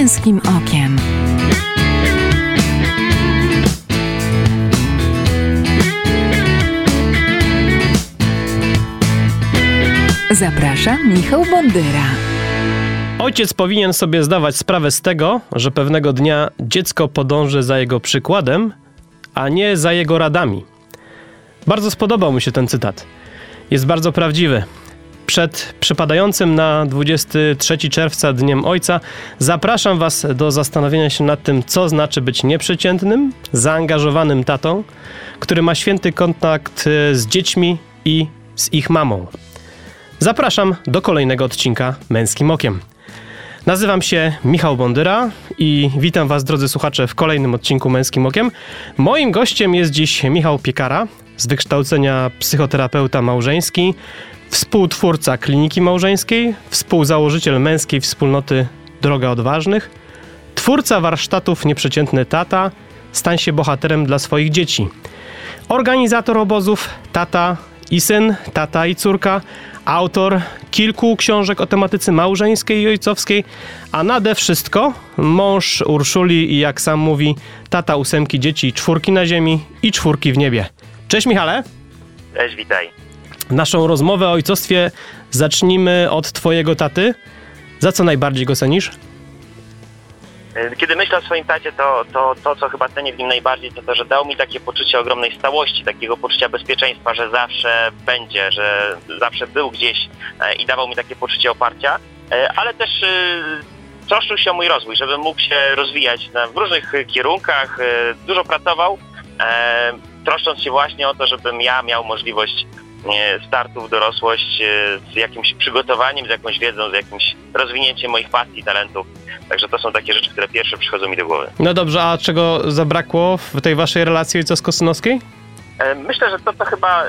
męskim okiem. Zapraszam Michał Bondyra. Ojciec powinien sobie zdawać sprawę z tego, że pewnego dnia dziecko podąży za jego przykładem, a nie za jego radami. Bardzo spodobał mi się ten cytat. Jest bardzo prawdziwy. Przed przypadającym na 23 czerwca Dniem Ojca zapraszam Was do zastanowienia się nad tym, co znaczy być nieprzeciętnym, zaangażowanym tatą, który ma święty kontakt z dziećmi i z ich mamą. Zapraszam do kolejnego odcinka Męskim Okiem. Nazywam się Michał Bondyra i witam Was, drodzy słuchacze, w kolejnym odcinku Męskim Okiem. Moim gościem jest dziś Michał Piekara, z wykształcenia psychoterapeuta małżeński, współtwórca Kliniki Małżeńskiej, współzałożyciel męskiej wspólnoty Droga Odważnych, twórca warsztatów Nieprzeciętny Tata, stań się bohaterem dla swoich dzieci, organizator obozów Tata i syn, tata i córka, autor kilku książek o tematyce małżeńskiej i ojcowskiej, a nade wszystko mąż Urszuli i jak sam mówi, tata ósemki dzieci, czwórki na ziemi i czwórki w niebie. Cześć Michale. Cześć, witaj. Naszą rozmowę o ojcostwie zacznijmy od twojego taty. Za co najbardziej go cenisz? E, kiedy myślę o swoim tacie, to, to, to co chyba cenię w nim najbardziej, to to, że dał mi takie poczucie ogromnej stałości, takiego poczucia bezpieczeństwa, że zawsze będzie, że zawsze był gdzieś e, i dawał mi takie poczucie oparcia, e, ale też troszczył się o mój rozwój, żebym mógł się rozwijać w różnych kierunkach, dużo pracował, troszcząc się właśnie o to, żebym ja miał możliwość startu w dorosłość z jakimś przygotowaniem, z jakąś wiedzą, z jakimś rozwinięciem moich pasji, talentów. Także to są takie rzeczy, które pierwsze przychodzą mi do głowy. No dobrze, a czego zabrakło w tej waszej relacji ojcowsko-synowskiej? E, myślę, że to, to chyba e,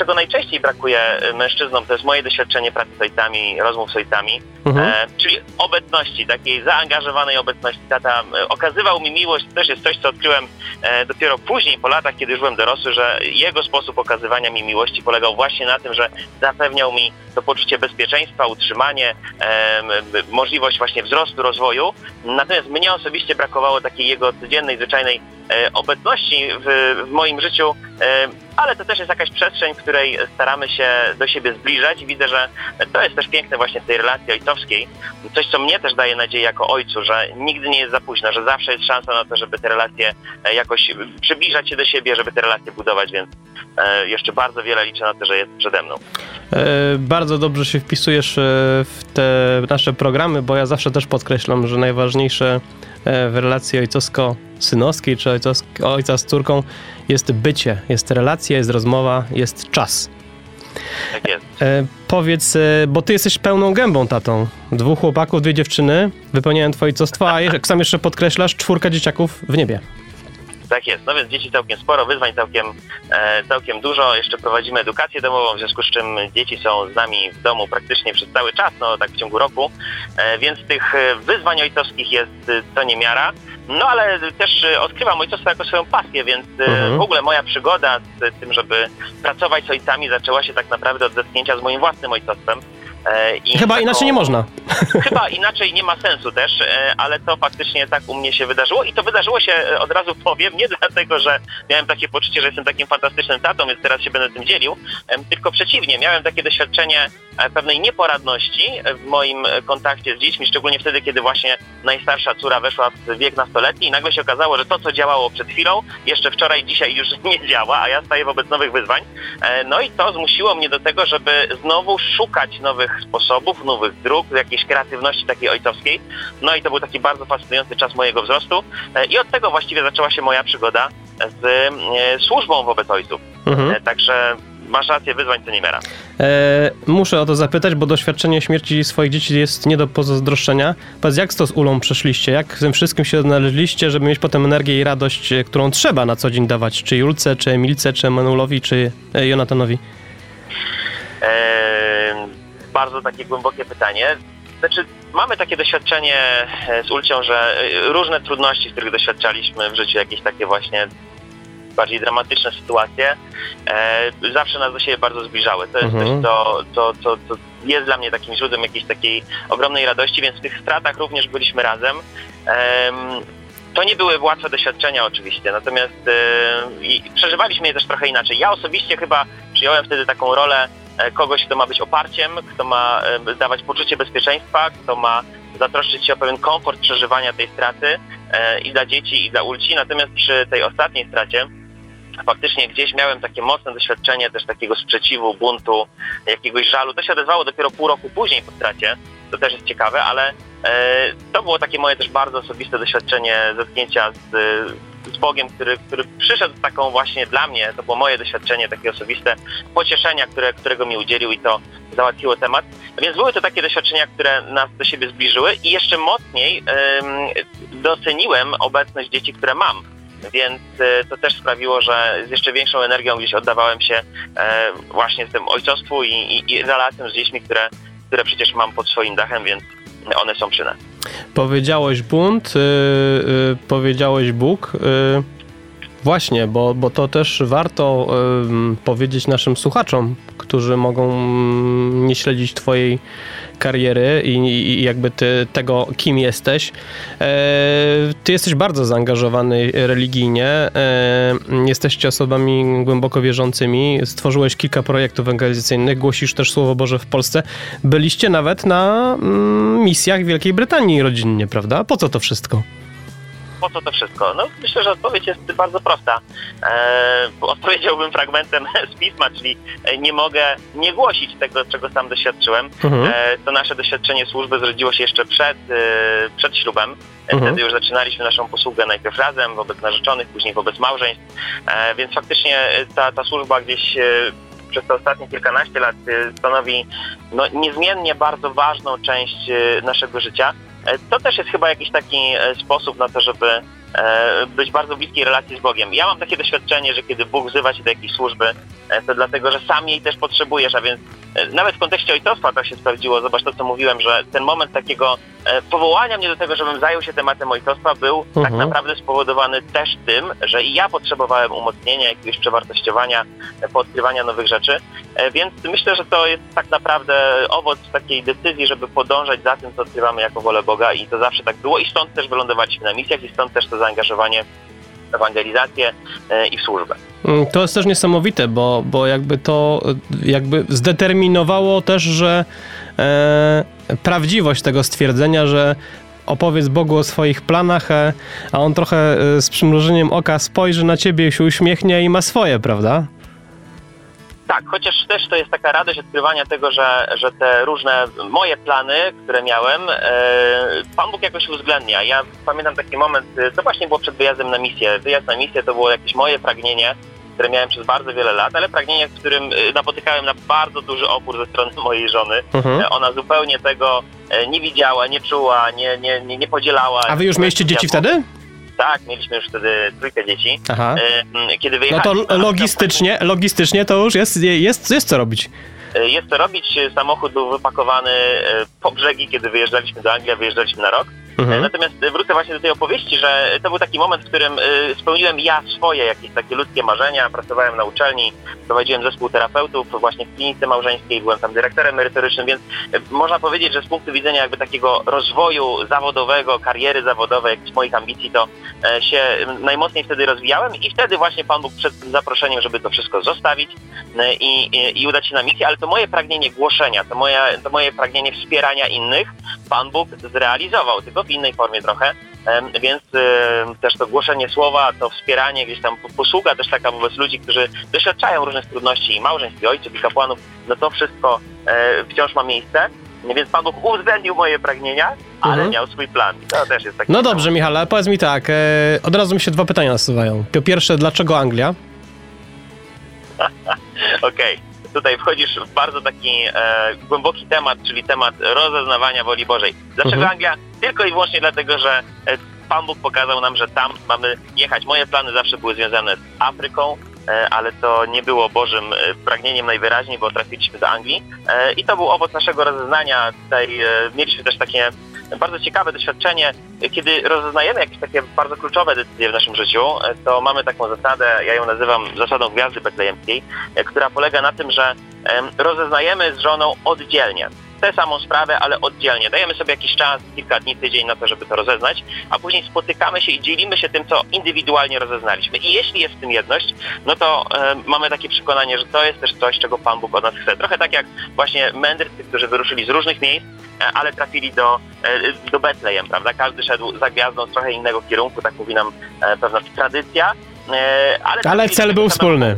czego najczęściej brakuje e, mężczyznom, to jest moje doświadczenie pracy z ojcami, rozmów z ojcami, mhm. e, czyli obecności, takiej zaangażowanej obecności. Tata okazywał mi miłość, to też jest coś, co odkryłem e, dopiero później, po latach, kiedy już byłem dorosły, że jego sposób okazywania mi miłości polegał właśnie na tym, że zapewniał mi to poczucie bezpieczeństwa, utrzymanie, e, możliwość właśnie wzrostu, rozwoju. Natomiast mnie osobiście brakowało takiej jego codziennej, zwyczajnej e, obecności w, w moim życiu, e, ale to też jest jakaś przestrzeń, w której staramy się do siebie zbliżać i widzę, że to jest też piękne właśnie w tej relacji ojcowskiej. Coś, co mnie też daje nadzieję jako ojcu, że nigdy nie jest za późno, że zawsze jest szansa na to, żeby te relacje jakoś przybliżać się do siebie, żeby te relacje budować, więc jeszcze bardzo wiele liczę na to, że jest przede mną. Bardzo dobrze się wpisujesz w te nasze programy, bo ja zawsze też podkreślam, że najważniejsze w relacji ojcowsko-synowskiej czy ojca z córką jest bycie, jest relacja, jest rozmowa, jest czas. Tak jest. E, powiedz, e, bo ty jesteś pełną gębą tatą. Dwóch chłopaków, dwie dziewczyny wypełniają twoje ojcostwo, a jak sam jeszcze podkreślasz, czwórka dzieciaków w niebie. Tak jest, no więc dzieci całkiem sporo, wyzwań całkiem, e, całkiem dużo. Jeszcze prowadzimy edukację domową, w związku z czym dzieci są z nami w domu praktycznie przez cały czas, no tak w ciągu roku, e, więc tych e, wyzwań ojcowskich jest co niemiara. No ale też odkrywam ojcostwo jako swoją pasję, więc mhm. w ogóle moja przygoda z tym, żeby pracować z ojcami zaczęła się tak naprawdę od zetknięcia z moim własnym ojcostwem. E, I Chyba inaczej nie można. Chyba inaczej nie ma sensu też, e, ale to faktycznie tak u mnie się wydarzyło i to wydarzyło się, e, od razu powiem, nie dlatego, że miałem takie poczucie, że jestem takim fantastycznym tatą, więc teraz się będę tym dzielił, tylko przeciwnie, miałem takie doświadczenie pewnej nieporadności w moim kontakcie z dziećmi, szczególnie wtedy, kiedy właśnie najstarsza córa weszła w wiek nastoletni i nagle się okazało, że to, co działało przed chwilą, jeszcze wczoraj, dzisiaj już nie działa, a ja staję wobec nowych wyzwań. No i to zmusiło mnie do tego, żeby znowu szukać nowych sposobów, nowych dróg, jakiejś kreatywności takiej ojcowskiej. No i to był taki bardzo fascynujący czas mojego wzrostu e, i od tego właściwie zaczęła się moja przygoda z e, służbą wobec ojców. Mhm. E, także masz rację, wyzwań to. E, muszę o to zapytać, bo doświadczenie śmierci swoich dzieci jest nie do pozazdroszczenia. Powiedz, jak to z Ulą przeszliście? Jak w tym wszystkim się odnaleźliście, żeby mieć potem energię i radość, którą trzeba na co dzień dawać? Czy Julce, czy Emilce, czy Emanuelowi, czy Jonatanowi? E, bardzo takie głębokie pytanie. Znaczy, mamy takie doświadczenie e, z Ulcią, że e, różne trudności, których doświadczaliśmy w życiu, jakieś takie właśnie bardziej dramatyczne sytuacje, e, zawsze nas do siebie bardzo zbliżały. To jest mhm. coś, co, co, co, co jest dla mnie takim źródłem jakiejś takiej ogromnej radości, więc w tych stratach również byliśmy razem. To nie były łatwe doświadczenia oczywiście, natomiast e, przeżywaliśmy je też trochę inaczej. Ja osobiście chyba przyjąłem wtedy taką rolę e, kogoś, kto ma być oparciem, kto ma e, dawać poczucie bezpieczeństwa, kto ma zatroszczyć się o pewien komfort przeżywania tej straty i dla dzieci, i dla ulci. Natomiast przy tej ostatniej stracie faktycznie gdzieś miałem takie mocne doświadczenie też takiego sprzeciwu, buntu, jakiegoś żalu. To się odezwało dopiero pół roku później po stracie, to też jest ciekawe, ale e, to było takie moje też bardzo osobiste doświadczenie zetknięcia z, z Bogiem, który, który przyszedł z taką właśnie dla mnie, to było moje doświadczenie takie osobiste, pocieszenia, które, którego mi udzielił i to załatwiło temat. Więc były to takie doświadczenia, które nas do siebie zbliżyły i jeszcze mocniej doceniłem obecność dzieci, które mam więc e, to też sprawiło, że z jeszcze większą energią gdzieś oddawałem się e, właśnie tym ojcostwu i, i, i relacjom z dziećmi, które, które przecież mam pod swoim dachem, więc one są przy nas. Powiedziałeś bunt, yy, yy, powiedziałeś Bóg. Yy, właśnie, bo, bo to też warto powiedzieć naszym słuchaczom, którzy mogą mm, nie śledzić Twojej kariery i, i jakby ty, tego, kim jesteś. E, ty jesteś bardzo zaangażowany religijnie, e, jesteście osobami głęboko wierzącymi, stworzyłeś kilka projektów ewangelizacyjnych, głosisz też Słowo Boże w Polsce. Byliście nawet na mm, misjach w Wielkiej Brytanii rodzinnie, prawda? Po co to wszystko? Po co to wszystko? No myślę, że odpowiedź jest bardzo prosta. E, odpowiedziałbym fragmentem z pisma, czyli e, nie mogę nie głosić tego, czego sam doświadczyłem. Mhm. E, to nasze doświadczenie służby zrodziło się jeszcze przed, e, przed ślubem. E, mhm. Wtedy już zaczynaliśmy naszą posługę najpierw razem, wobec narzeczonych, później wobec małżeństw, e, więc faktycznie ta, ta służba gdzieś przez te ostatnie kilkanaście lat stanowi no, niezmiennie bardzo ważną część naszego życia. E, to też jest chyba jakiś taki e, sposób na to, żeby e, być bardzo bliskiej relacji z Bogiem. Ja mam takie doświadczenie, że kiedy Bóg wzywa cię do jakiejś służby, to dlatego, że sam jej też potrzebujesz, a więc nawet w kontekście ojcostwa to się sprawdziło. Zobacz to, co mówiłem, że ten moment takiego powołania mnie do tego, żebym zajął się tematem ojcostwa, był tak mhm. tak naprawdę spowodowany też tym, że i ja potrzebowałem umocnienia, jakiegoś przewartościowania, podkrywania nowych rzeczy. Więc myślę, że to jest tak naprawdę owoc takiej decyzji, żeby podążać za tym, co odkrywamy jako wolę Boga i to zawsze tak było i stąd też wylądowaliśmy na misjach i stąd też to zaangażowanie w ewangelizację e, i w służbę. Mm, to jest też niesamowite, bo, bo jakby to jakby zdeterminowało też, że e, prawdziwość tego stwierdzenia, że opowiedz Bogu o swoich planach, e, a on trochę e, z przymrużeniem oka spojrzy na ciebie, się uśmiechnie i ma swoje, prawda? Tak, chociaż też to jest taka radość odkrywania tego, że, że te różne moje plany, które miałem, e, Pan Bóg jakoś uwzględnia. Ja pamiętam taki moment, e, to właśnie było przed wyjazdem na misję. Wyjazd na misję to było jakieś moje pragnienie, które miałem przez bardzo wiele lat, ale pragnienie, w którym e, napotykałem na bardzo duży opór ze strony mojej żony. Mhm. Ona zupełnie tego nie widziała, nie czuła, nie, nie, nie, nie podzielała. A wy już mieliście dzieci wtedy? Tak, mieliśmy już wtedy trójkę dzieci. Aha. Kiedy wyjechaliśmy... No to logistycznie, logistycznie to już jest, jest, jest co robić. E, jest to robić. Samochód był wypakowany e, po brzegi, kiedy wyjeżdżaliśmy do Anglii, wyjeżdżaliśmy na rok. Mhm. Natomiast wrócę właśnie do tej opowieści, że to był taki moment, w którym y, spełniłem ja swoje jakieś takie ludzkie marzenia. Pracowałem na uczelni, prowadziłem zespół terapeutów właśnie w klinice małżeńskiej, byłem tam dyrektorem merytorycznym, więc y, można powiedzieć, że z punktu widzenia jakby takiego rozwoju zawodowego, kariery zawodowej, jakichś moich ambicji, to się najmocniej wtedy rozwijałem i wtedy właśnie Pan Bóg przed zaproszeniem, żeby to wszystko zostawić i, i, i udać się na misję, ale to moje pragnienie głoszenia, to moje, to moje pragnienie wspierania innych Pan Bóg zrealizował, tylko w innej formie trochę, więc też to głoszenie słowa, to wspieranie, gdzieś tam posługa też taka wobec ludzi, którzy doświadczają różnych trudności i małżeństw, i ojców, i kapłanów, no to wszystko e, wciąż ma miejsce. Więc Pan Bóg uwzględnił moje pragnienia, ale mhm. miał swój plan. To też jest taki No dobrze, Michał, ale powiedz mi tak, e, od razu mi się dwa pytania nasuwają. Po pierwsze, dlaczego Anglia? Okej. Okay tutaj wchodzisz w bardzo taki e, głęboki temat, czyli temat rozeznawania woli Bożej. Dlaczego mhm. Anglia? Tylko i wyłącznie dlatego, że e, Pan Bóg pokazał nam, że tam mamy jechać. Moje plany zawsze były związane z Afryką, e, ale to nie było Bożym e, pragnieniem najwyraźniej, bo trafiliśmy do Anglii i to był owoc naszego rozeznania. Tutaj mieliśmy też takie bardzo ciekawe doświadczenie. Kiedy rozeznajemy jakieś takie bardzo kluczowe decyzje w naszym życiu, to mamy taką zasadę, ja ją nazywam zasadą gwiazdy betlejemskiej, która polega na tym, że rozeznajemy z żoną oddzielnie. Tę samą sprawę, ale oddzielnie. Dajemy sobie jakiś czas, kilka dni, tydzień na to, żeby to rozeznać, a później spotykamy się i dzielimy się tym, co indywidualnie rozeznaliśmy. I jeśli jest w tym jedność, no to e, mamy takie przekonanie, że to jest też coś, czego Pan Bóg od nas chce. Trochę tak jak właśnie mędrcy, którzy wyruszyli z różnych miejsc, e, ale trafili do, e, do Betlejem, prawda? Każdy szedł za gwiazdą z trochę innego kierunku, tak mówi nam e, pewna tradycja. e, Ale, Ale cel był wspólny.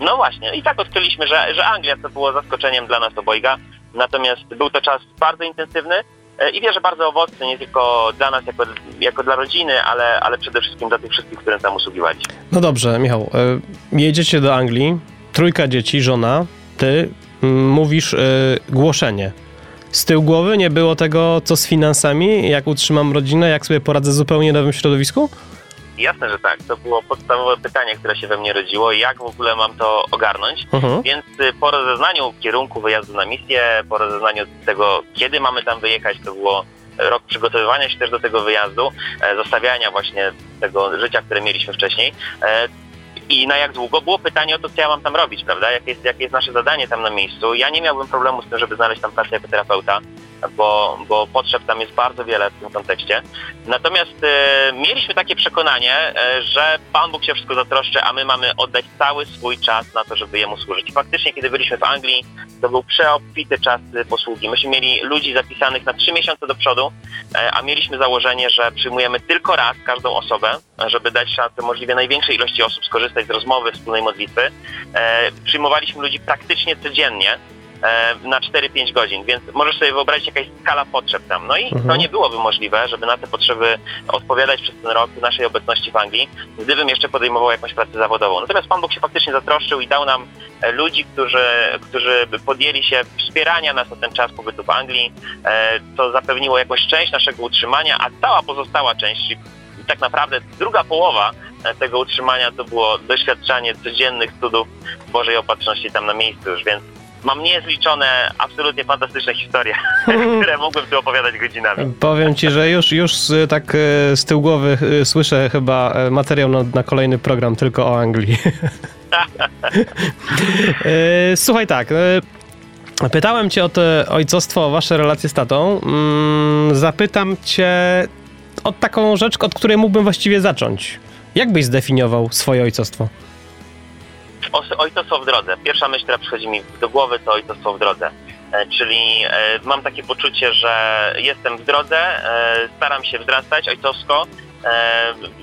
No właśnie, i tak odkryliśmy, że, że Anglia to było zaskoczeniem dla nas obojga, natomiast był to czas bardzo intensywny e, i wierzę bardzo owocny, nie tylko dla nas jako, jako dla rodziny, ale, ale przede wszystkim dla tych wszystkich, którym tam usługiwaliśmy. No dobrze, Michał. e, Jedziecie do Anglii, trójka dzieci, żona, ty, mm, mówisz e, głoszenie. Z tyłu głowy nie było tego, co z finansami, jak utrzymam rodzinę, jak sobie poradzę w zupełnie nowym środowisku? Jasne, że tak. To było podstawowe pytanie, które się we mnie rodziło, jak w ogóle mam to ogarnąć. Mhm. Więc y, po rozeznaniu kierunku wyjazdu na misję, po rozeznaniu tego, kiedy mamy tam wyjechać, to było rok przygotowywania się też do tego wyjazdu, e, zostawiania właśnie tego życia, które mieliśmy wcześniej. E, I na jak długo było pytanie o to, co ja mam tam robić, prawda? Jakie jest, jakie jest nasze zadanie tam na miejscu. Ja nie miałbym problemu z tym, żeby znaleźć tam pracę jako terapeuta, bo, bo potrzeb tam jest bardzo wiele w tym kontekście. Natomiast e, mieliśmy takie przekonanie, e, że Pan Bóg się wszystko zatroszczy, a my mamy oddać cały swój czas na to, żeby Jemu służyć. Faktycznie, kiedy byliśmy w Anglii, to był przeobfity czas e, posługi. Myśmy mieli ludzi zapisanych na trzy miesiące do przodu, e, a mieliśmy założenie, że przyjmujemy tylko raz każdą osobę, żeby dać szansę możliwie największej ilości osób skorzystać z rozmowy, wspólnej modlitwy. Przyjmowaliśmy ludzi praktycznie codziennie, na 4-5 godzin, więc możesz sobie wyobrazić jaka jest skala potrzeb tam. No i Mhm. to nie byłoby możliwe, żeby na te potrzeby odpowiadać przez ten rok naszej obecności w Anglii, gdybym jeszcze podejmował jakąś pracę zawodową. Natomiast Pan Bóg się faktycznie zatroszczył i dał nam e, ludzi, którzy, którzy podjęli się wspierania nas na ten czas pobytu w Anglii, e, co zapewniło jakąś część naszego utrzymania, a cała pozostała część, czyli tak naprawdę druga połowa e, tego utrzymania to było doświadczanie codziennych cudów Bożej opatrzności tam na miejscu już, więc mam niezliczone, absolutnie fantastyczne historie, które mógłbym tu opowiadać godzinami. Powiem ci, że już, już tak e, z tyłu głowy e, słyszę chyba e, materiał na, na kolejny program tylko o Anglii. Słuchaj tak, pytałem cię o to ojcostwo, o wasze relacje z tatą. Mm, Zapytam cię o taką rzecz, od której mógłbym właściwie zacząć. Jak byś zdefiniował swoje ojcostwo? Ojcostwo w drodze. Pierwsza myśl, która przychodzi mi do głowy, to ojcostwo w drodze. E, Czyli e, mam takie poczucie, że jestem w drodze, e, staram się wzrastać ojcowsko.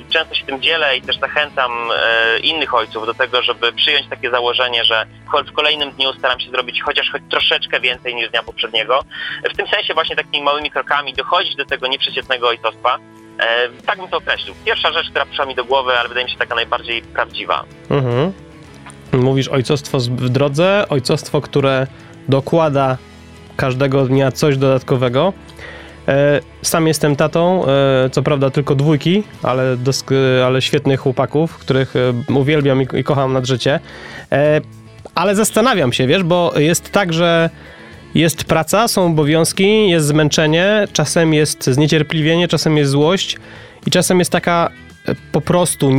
Często się tym dzielę i też zachęcam innych ojców do tego, żeby przyjąć takie założenie, że w kolejnym dniu staram się zrobić chociaż choć troszeczkę więcej niż dnia poprzedniego. W tym sensie właśnie takimi małymi krokami dochodzić do tego nieprzeciętnego ojcostwa. Tak bym to określił. Pierwsza rzecz, która przyszła mi do głowy, ale wydaje mi się taka najbardziej prawdziwa. Mhm. Mówisz ojcostwo w drodze, ojcostwo, które dokłada każdego dnia coś dodatkowego. E, Sam jestem tatą, e, co prawda tylko dwójki, ale, ale świetnych chłopaków, których e, uwielbiam i, i kocham nad życie. Ale zastanawiam się, wiesz, bo jest tak, że jest praca, są obowiązki, jest zmęczenie, czasem jest zniecierpliwienie, czasem jest złość i czasem jest taka po prostu,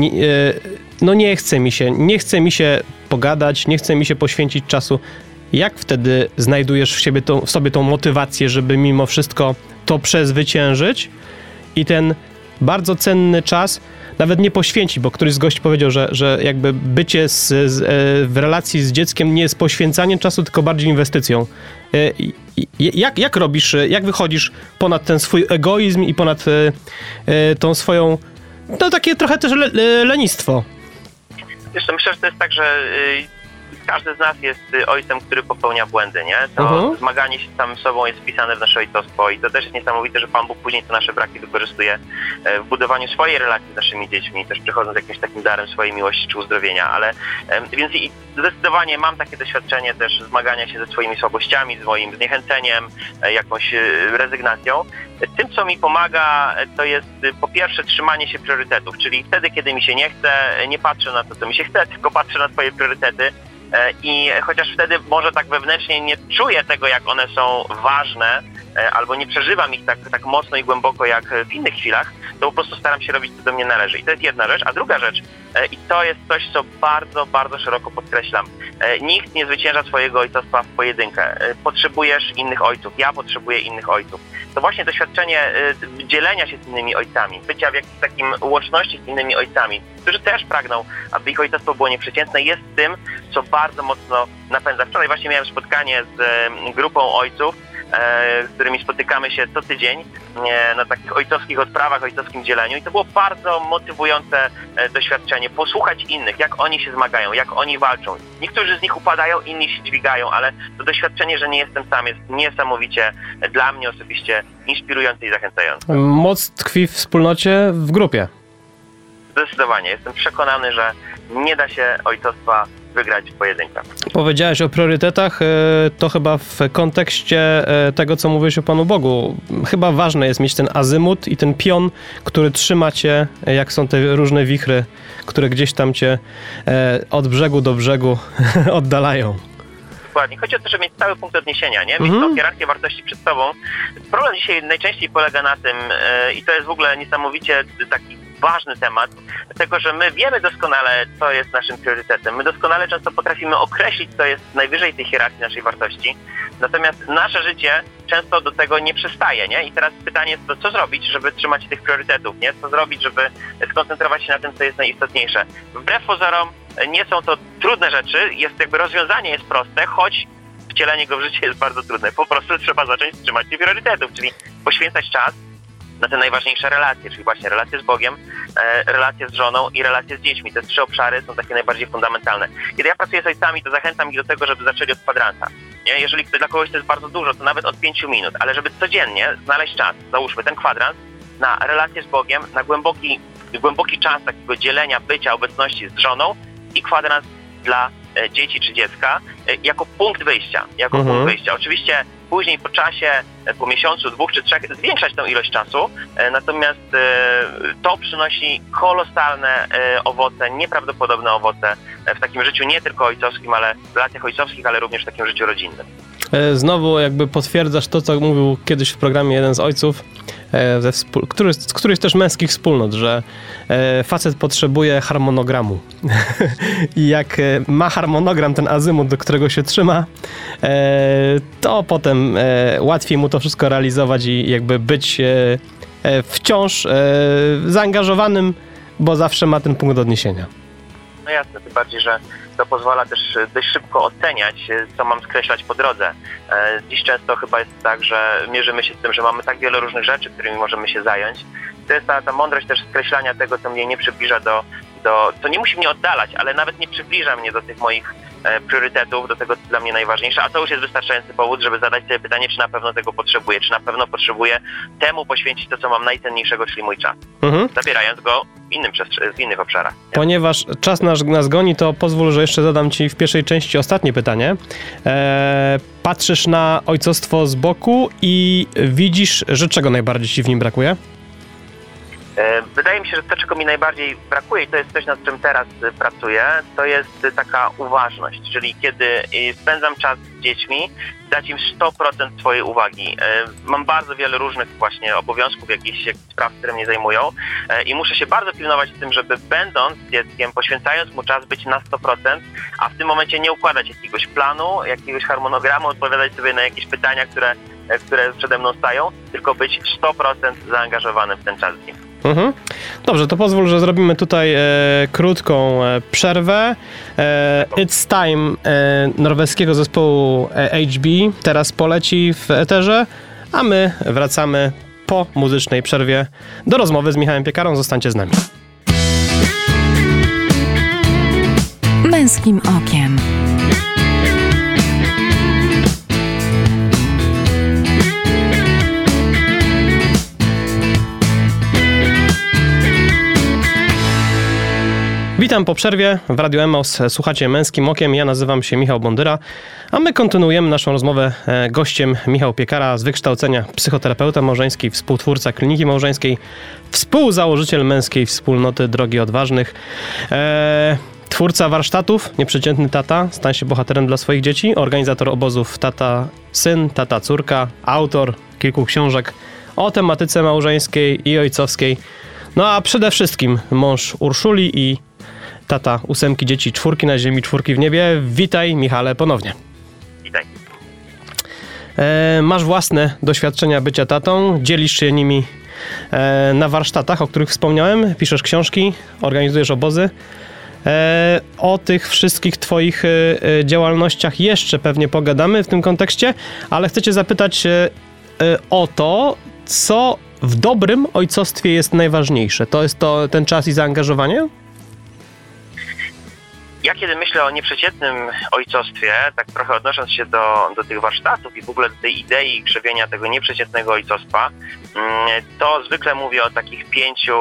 no nie chce mi się, nie chce mi się pogadać, nie chce mi się poświęcić czasu. Jak wtedy znajdujesz w, siebie tą, w sobie tą motywację, żeby mimo wszystko to przezwyciężyć i ten bardzo cenny czas nawet nie poświęcić, bo któryś z gości powiedział, że, że jakby bycie z, z, e, w relacji z dzieckiem nie jest poświęcaniem czasu, tylko bardziej inwestycją. E, Jak, jak robisz, e, jak wychodzisz ponad ten swój egoizm i ponad tą swoją, no takie trochę też le, lenistwo. Co, myślę, że to jest tak, że y, każdy z nas jest y, ojcem, który popełnia błędy, nie? To Mhm. zmaganie się z samym sobą jest wpisane w nasze ojcostwo i to też jest niesamowite, że Pan Bóg później te nasze braki wykorzystuje e, w budowaniu swojej relacji z naszymi dziećmi, też przychodząc z jakimś takim darem swojej miłości czy uzdrowienia, ale em, więc i zdecydowanie mam takie doświadczenie też zmagania się ze swoimi słabościami, z moim zniechęceniem, e, jakąś e, rezygnacją. Tym, co mi pomaga, e, to jest e, po pierwsze trzymanie się priorytetów, czyli wtedy, kiedy mi się nie chce, e, nie patrzę na to, co mi się chce, tylko patrzę na swoje priorytety e, i chociaż wtedy może tak wewnętrznie nie czuję tego, jak one są ważne, e, albo nie przeżywam ich tak, tak mocno i głęboko jak w innych chwilach, to po prostu staram się robić, co do mnie należy. I to jest jedna rzecz. A druga rzecz, e, i to jest coś, co bardzo, bardzo szeroko podkreślam. E, nikt nie zwycięża swojego ojcostwa w pojedynkę. E, potrzebujesz innych ojców. Ja potrzebuję innych ojców. To właśnie doświadczenie dzielenia się z innymi ojcami, bycia w jakimś takim łączności z innymi ojcami, którzy też pragną, aby ich ojcostwo było nieprzeciętne, jest tym, co bardzo mocno napędza. Wczoraj właśnie miałem spotkanie z grupą ojców, z którymi spotykamy się co tydzień e, na takich ojcowskich odprawach, ojcowskim dzieleniu i to było bardzo motywujące e, doświadczenie. Posłuchać innych, jak oni się zmagają, jak oni walczą. Niektórzy z nich upadają, inni się dźwigają, ale to doświadczenie, że nie jestem sam jest niesamowicie dla mnie osobiście inspirujące i zachęcające. Moc tkwi w wspólnocie, w grupie. Zdecydowanie. Jestem przekonany, że nie da się ojcostwa wygrać pojedynkę. Powiedziałeś o priorytetach, e, to chyba w kontekście e, tego, co mówisz o Panu Bogu. Chyba ważne jest mieć ten azymut i ten pion, który trzyma cię, e, jak są te różne wichry, które gdzieś tam cię od brzegu do brzegu oddalają. Dokładnie. Chodzi o to, żeby mieć cały punkt odniesienia, nie? Mieć mhm. tą hierarchię wartości przed sobą. Problem dzisiaj najczęściej polega na tym, i to jest w ogóle niesamowicie taki ważny temat, dlatego że my wiemy doskonale, co jest naszym priorytetem. My doskonale często potrafimy określić, co jest najwyżej tej hierarchii naszej wartości, natomiast nasze życie często do tego nie przystaje, nie? I teraz pytanie jest, to, co zrobić, żeby trzymać tych priorytetów, nie? Co zrobić, żeby skoncentrować się na tym, co jest najistotniejsze. Wbrew pozorom nie są to trudne rzeczy, jest jakby rozwiązanie jest proste, choć wcielenie go w życie jest bardzo trudne. Po prostu trzeba zacząć trzymać tych priorytetów, czyli poświęcać czas, na te najważniejsze relacje, czyli właśnie relacje z Bogiem, e, relacje z żoną i relacje z dziećmi. Te trzy obszary są takie najbardziej fundamentalne. Kiedy ja pracuję z ojcami, to zachęcam ich do tego, żeby zaczęli od kwadransa. Nie? Jeżeli dla kogoś to jest bardzo dużo, to nawet od pięciu minut, ale żeby codziennie znaleźć czas, załóżmy ten kwadrans, na relacje z Bogiem, na głęboki, głęboki czas takiego dzielenia, bycia, obecności z żoną i kwadrans dla e, dzieci czy dziecka e, jako punkt wyjścia. Jako mhm. punkt wyjścia. Oczywiście później po czasie, e, po miesiącu, dwóch czy trzech zwiększać tą ilość czasu, e, natomiast e, to przynosi kolosalne owoce, nieprawdopodobne owoce w takim życiu nie tylko ojcowskim, ale w relacjach ojcowskich, ale również w takim życiu rodzinnym. Znowu jakby potwierdzasz to, co mówił kiedyś w programie jeden z ojców, E, ze który, z którychś też męskich wspólnot, że e, facet potrzebuje harmonogramu. I jak e, ma harmonogram, ten azymut, do którego się trzyma, to potem łatwiej mu to wszystko realizować i jakby być wciąż zaangażowanym, bo zawsze ma ten punkt odniesienia. No jasne, tym bardziej, że to pozwala też dość szybko oceniać, co mam skreślać po drodze. E, dziś często chyba jest tak, że mierzymy się z tym, że mamy tak wiele różnych rzeczy, którymi możemy się zająć. To jest ta, ta mądrość też skreślania tego, co mnie nie przybliża do, do, co nie musi mnie oddalać, ale nawet nie przybliża mnie do tych moich E, priorytetów, do tego, co dla mnie najważniejsze, a to już jest wystarczający powód, żeby zadać sobie pytanie, czy na pewno tego potrzebuję, czy na pewno potrzebuję temu poświęcić to, co mam najcenniejszego, czyli mój czas, mhm. zabierając go w, innym w innych obszarach. Nie? Ponieważ czas nas, nas goni, to pozwól, że jeszcze zadam Ci w pierwszej części ostatnie pytanie. Eee, patrzysz na ojcostwo z boku i widzisz, że czego najbardziej Ci w nim brakuje? E, wydaje mi się, że to, czego mi najbardziej brakuje, i to jest coś, nad czym teraz e, pracuję, to jest taka uważność, czyli kiedy e, spędzam czas z dziećmi, dać im 100% swojej uwagi. Mam bardzo wiele różnych właśnie obowiązków, jakichś, spraw, które mnie zajmują i muszę się bardzo pilnować z tym, żeby będąc dzieckiem, poświęcając mu czas, być na 100%, a w tym momencie nie układać jakiegoś planu, jakiegoś harmonogramu, odpowiadać sobie na jakieś pytania, które, które przede mną stają, tylko być 100% zaangażowanym w ten czas z nim. Mhm. Dobrze, to pozwól, że zrobimy tutaj e, krótką e, przerwę. E, It's Time e, norweskiego zespołu e, HB teraz poleci w eterze, a my wracamy po muzycznej przerwie do rozmowy z Michałem Piekarą. Zostańcie z nami. Męskim okiem. Witam po przerwie w Radio Emos. Słuchacie Męskim Okiem. Ja nazywam się Michał Bondyra, a my kontynuujemy naszą rozmowę e, gościem Michał Piekara z wykształcenia psychoterapeuta małżeński, współtwórca kliniki małżeńskiej, współzałożyciel męskiej wspólnoty Drogi Odważnych. Eee, twórca warsztatów, nieprzeciętny tata, stań się bohaterem dla swoich dzieci, organizator obozów tata syn, tata córka, autor kilku książek o tematyce małżeńskiej i ojcowskiej. No a przede wszystkim mąż Urszuli i tata ósemki dzieci, czwórki na ziemi, czwórki w niebie. Witaj Michale ponownie. Witaj. E, masz własne doświadczenia bycia tatą, dzielisz się nimi e, na warsztatach, o których wspomniałem, piszesz książki, organizujesz obozy. E, o tych wszystkich Twoich e, e, działalnościach jeszcze pewnie pogadamy w tym kontekście, ale chcę Cię zapytać e, o to, co w dobrym ojcostwie jest najważniejsze. To jest to ten czas i zaangażowanie? Ja kiedy myślę o nieprzeciętnym ojcostwie, tak trochę odnosząc się do, do tych warsztatów i w ogóle do tej idei krzewienia tego nieprzeciętnego ojcostwa, mm, to zwykle mówię o takich pięciu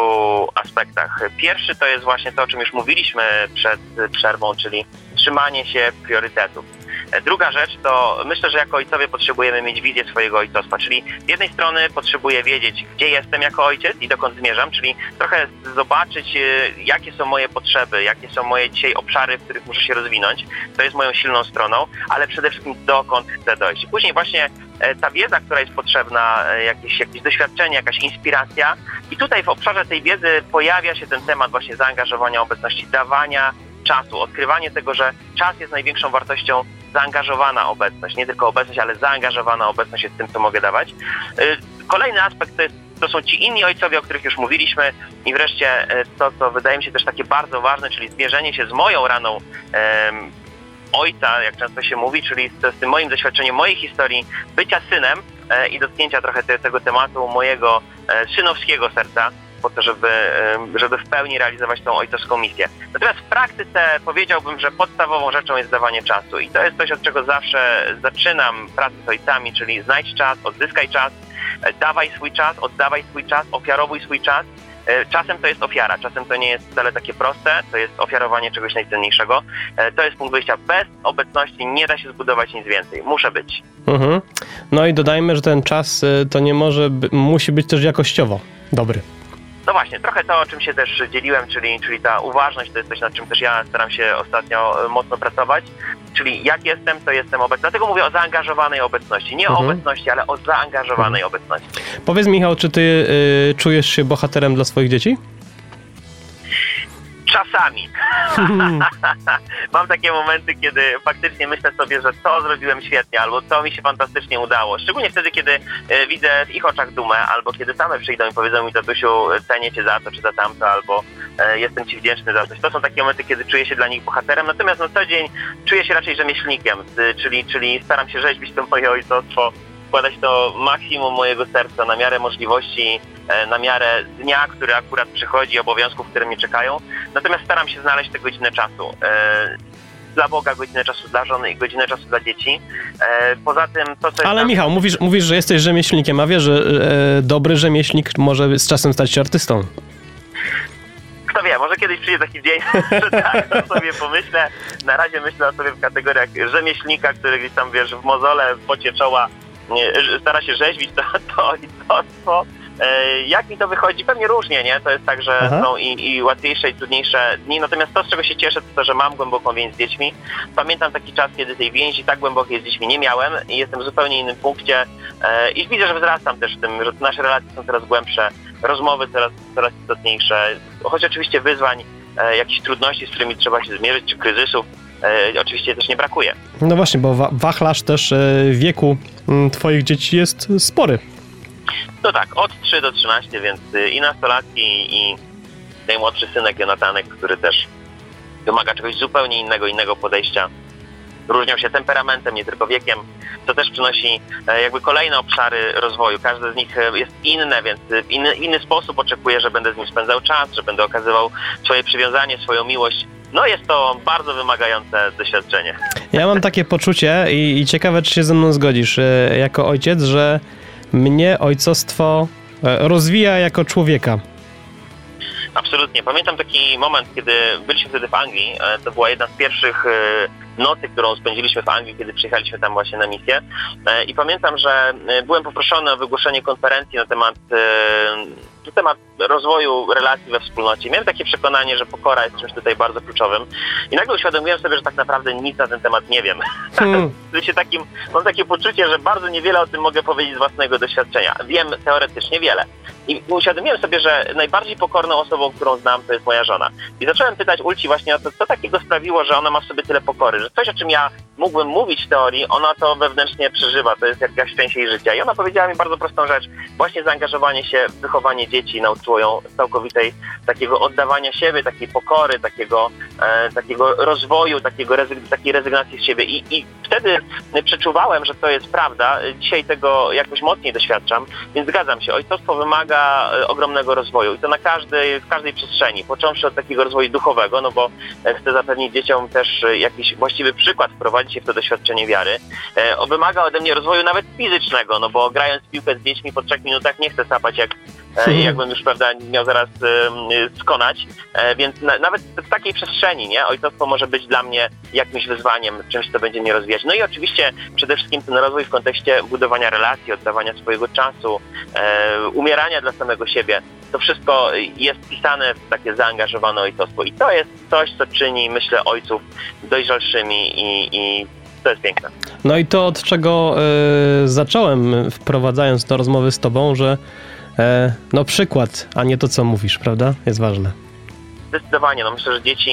aspektach. Pierwszy to jest właśnie to, o czym już mówiliśmy przed przerwą, czyli trzymanie się priorytetów. Druga rzecz to myślę, że jako ojcowie potrzebujemy mieć wizję swojego ojcostwa, czyli z jednej strony potrzebuję wiedzieć, gdzie jestem jako ojciec i dokąd zmierzam, czyli trochę zobaczyć, e, jakie są moje potrzeby, jakie są moje dzisiaj obszary, w których muszę się rozwinąć. To jest moją silną stroną, ale przede wszystkim dokąd chcę dojść. Później właśnie e, ta wiedza, która jest potrzebna, e, jakieś, jakieś doświadczenie, jakaś inspiracja. I tutaj w obszarze tej wiedzy pojawia się ten temat właśnie zaangażowania obecności, dawania czasu, odkrywanie tego, że czas jest największą wartością zaangażowana obecność, nie tylko obecność, ale zaangażowana obecność jest tym, co mogę dawać. Y, kolejny aspekt to, jest, to są ci inni ojcowie, o których już mówiliśmy. I wreszcie y, to, co wydaje mi się też takie bardzo ważne, czyli zmierzenie się z moją raną um, ojca, jak często się mówi, czyli z, z tym moim doświadczeniem, mojej historii bycia synem e, i dotknięcia trochę te, tego tematu mojego e, synowskiego serca, po to, żeby, żeby w pełni realizować tą ojcowską misję. Natomiast w praktyce powiedziałbym, że podstawową rzeczą jest dawanie czasu i to jest coś, od czego zawsze zaczynam pracę z ojcami, czyli znajdź czas, odzyskaj czas, e, dawaj swój czas, oddawaj swój czas, ofiarowuj swój czas. E, czasem to jest ofiara, czasem to nie jest wcale takie proste, to jest ofiarowanie czegoś najcenniejszego. E, to jest punkt wyjścia. Bez obecności nie da się zbudować nic więcej. Muszę być. Mhm. No i dodajmy, że ten czas to nie może, musi być też jakościowo dobry. No właśnie, trochę to, o czym się też dzieliłem, czyli, czyli ta uważność, to jest coś, nad czym też ja staram się ostatnio e, mocno pracować. Czyli jak jestem, to jestem obecny. Dlatego mówię o zaangażowanej obecności. Nie mhm. o obecności, ale o zaangażowanej mhm. obecności. Powiedz Michał, czy ty y, czujesz się bohaterem dla swoich dzieci? Czasami. Mam takie momenty, kiedy faktycznie myślę sobie, że to zrobiłem świetnie, albo to mi się fantastycznie udało. Szczególnie wtedy, kiedy e, widzę w ich oczach dumę, albo kiedy same przyjdą i powiedzą mi, tatusiu, cenię cię za to czy za tamto, albo e, jestem ci wdzięczny za coś. To są takie momenty, kiedy czuję się dla nich bohaterem, natomiast na co dzień czuję się raczej rzemieślnikiem, czyli, czyli staram się rzeźbić to moje ojcostwo, wkładać to maksimum mojego serca na miarę możliwości, e, na miarę dnia, który akurat przychodzi, obowiązków, które mnie czekają. Natomiast staram się znaleźć tę godzinę czasu e, dla Boga, godzinę czasu dla żony i godzinę czasu dla dzieci. E, poza tym to, co Ale tam... Michał, mówisz, mówisz, że jesteś rzemieślnikiem, a wiesz, że e, dobry rzemieślnik może z czasem stać się artystą. Kto wie, może kiedyś przyjdzie taki dzień, że tak sobie pomyślę. Na razie myślę o sobie w kategoriach rzemieślnika, który gdzieś tam, wiesz, w mozole, w pocie czoła stara się rzeźbić to, to ojcostwo. E, jak mi to wychodzi? Pewnie różnie, nie? To jest tak, że Aha. są i, i, łatwiejsze i trudniejsze dni. Natomiast to, z czego się cieszę, to to, że mam głęboką więź z dziećmi. Pamiętam taki czas, kiedy tej więzi tak głębokiej z dziećmi nie miałem i jestem w zupełnie innym punkcie. E, I widzę, że wzrastam też w tym, że nasze relacje są coraz głębsze, rozmowy coraz, coraz istotniejsze. Choć oczywiście wyzwań, e, jakichś trudności, z którymi trzeba się zmierzyć, czy kryzysów, e, oczywiście też nie brakuje. No właśnie, bo wa wachlarz też e, wieku m, twoich dzieci jest spory. No tak, od 3 do 13, więc y, i nastolatki, i najmłodszy synek Jonatanek, który też wymaga czegoś zupełnie innego, innego podejścia. Różnią się temperamentem, nie tylko wiekiem, co też przynosi e, jakby kolejne obszary rozwoju. Każde z nich jest inne, więc w inny, inny sposób oczekuję, że będę z nim spędzał czas, że będę okazywał swoje przywiązanie, swoją miłość no jest to bardzo wymagające doświadczenie. Ja mam takie poczucie i, i ciekawe, czy się ze mną zgodzisz, e, jako ojciec, że mnie ojcostwo e, rozwija jako człowieka. Absolutnie. Pamiętam taki moment, kiedy byliśmy wtedy w Anglii. E, to była jedna z pierwszych nocy, którą spędziliśmy w Anglii, kiedy przyjechaliśmy tam właśnie na misję. I pamiętam, że byłem poproszony o wygłoszenie konferencji na temat na temat rozwoju relacji we wspólnocie. Miałem takie przekonanie, że pokora jest czymś tutaj bardzo kluczowym i nagle uświadomiłem sobie, że tak naprawdę nic na ten temat nie wiem. Hmm. takim, mam takie poczucie, że bardzo niewiele o tym mogę powiedzieć z własnego doświadczenia. Wiem teoretycznie wiele. I uświadomiłem sobie, że najbardziej pokorną osobą, którą znam, to jest moja żona. I zacząłem pytać Ulci właśnie o to, co takiego sprawiło, że ona ma w sobie tyle pokory, że coś, o czym ja mógłbym mówić w teorii, ona to wewnętrznie przeżywa, to jest jakaś część jej życia. I ona powiedziała mi bardzo prostą rzecz. Właśnie zaangażowanie się w wychowanie dzieci nauczyło ją całkowitej takiego oddawania siebie, takiej pokory, takiego, e, takiego rozwoju, takiego rezyg takiej rezygnacji z siebie. I, I wtedy przeczuwałem, że to jest prawda. Dzisiaj tego jakoś mocniej doświadczam, więc zgadzam się. Ojcostwo wymaga e, ogromnego rozwoju i to na każdej, w każdej przestrzeni, począwszy od takiego rozwoju duchowego, no bo e, chcę zapewnić dzieciom też e, jakiś właściwy przykład, wprowadzić się w to doświadczenie wiary. E, wymaga ode mnie rozwoju nawet fizycznego, no bo grając w piłkę z dziećmi po trzech minutach nie chcę sapać jak jakbym już prawda miał zaraz skonać, więc na, nawet w takiej przestrzeni, nie, ojcostwo może być dla mnie jakimś wyzwaniem, czymś, co będzie mnie rozwijać. No i oczywiście przede wszystkim ten rozwój w kontekście budowania relacji, oddawania swojego czasu, e, umierania dla samego siebie. To wszystko jest wpisane w takie zaangażowane ojcostwo. I to jest coś, co czyni, myślę, ojców dojrzalszymi i, i to jest piękne. No i to, od czego y, zacząłem, wprowadzając do rozmowy z tobą, że y, no przykład, a nie to, co mówisz, prawda? Jest ważne. Zdecydowanie. No myślę, że dzieci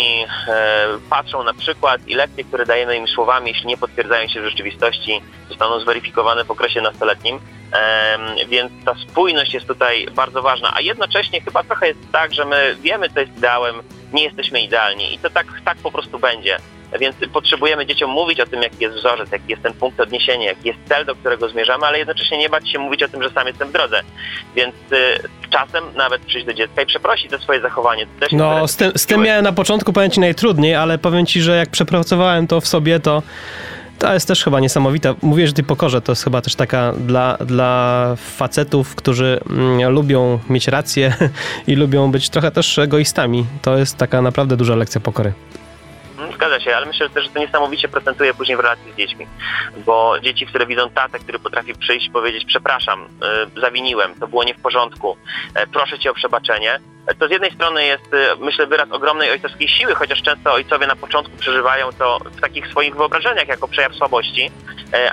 e, patrzą na przykład i lekcje, które dajemy im słowami, jeśli nie potwierdzają się w rzeczywistości, zostaną zweryfikowane w okresie nastoletnim. E, więc ta spójność jest tutaj bardzo ważna. A jednocześnie chyba trochę jest tak, że my wiemy, co jest ideałem, nie jesteśmy idealni i to tak, tak po prostu będzie. Więc potrzebujemy dzieciom mówić o tym, jaki jest wzorzec, jaki jest ten punkt odniesienia, jaki jest cel, do którego zmierzamy, ale jednocześnie nie bać się mówić o tym, że sam jestem w drodze. Więc y, czasem nawet przyjść do dziecka i przeprosić za swoje zachowanie. no, z tym, z tym miałem na początku, powiem Ci, najtrudniej, ale powiem Ci, że jak przepracowałem to w sobie, to to jest też chyba niesamowite. Mówię, że ty pokorze to jest chyba też taka dla, dla facetów, którzy mm, lubią mieć rację i lubią być trochę też egoistami. To jest taka naprawdę duża lekcja pokory. Zgadza się, ale myślę też, że to niesamowicie procentuje później w relacji z dziećmi. Bo dzieci, które widzą tatę, który potrafi przyjść i powiedzieć przepraszam, y, zawiniłem, to było nie w porządku, y, proszę cię o przebaczenie, to z jednej strony jest, y, myślę, wyraz ogromnej ojcowskiej siły, chociaż często ojcowie na początku przeżywają to w takich swoich wyobrażeniach jako przejaw słabości,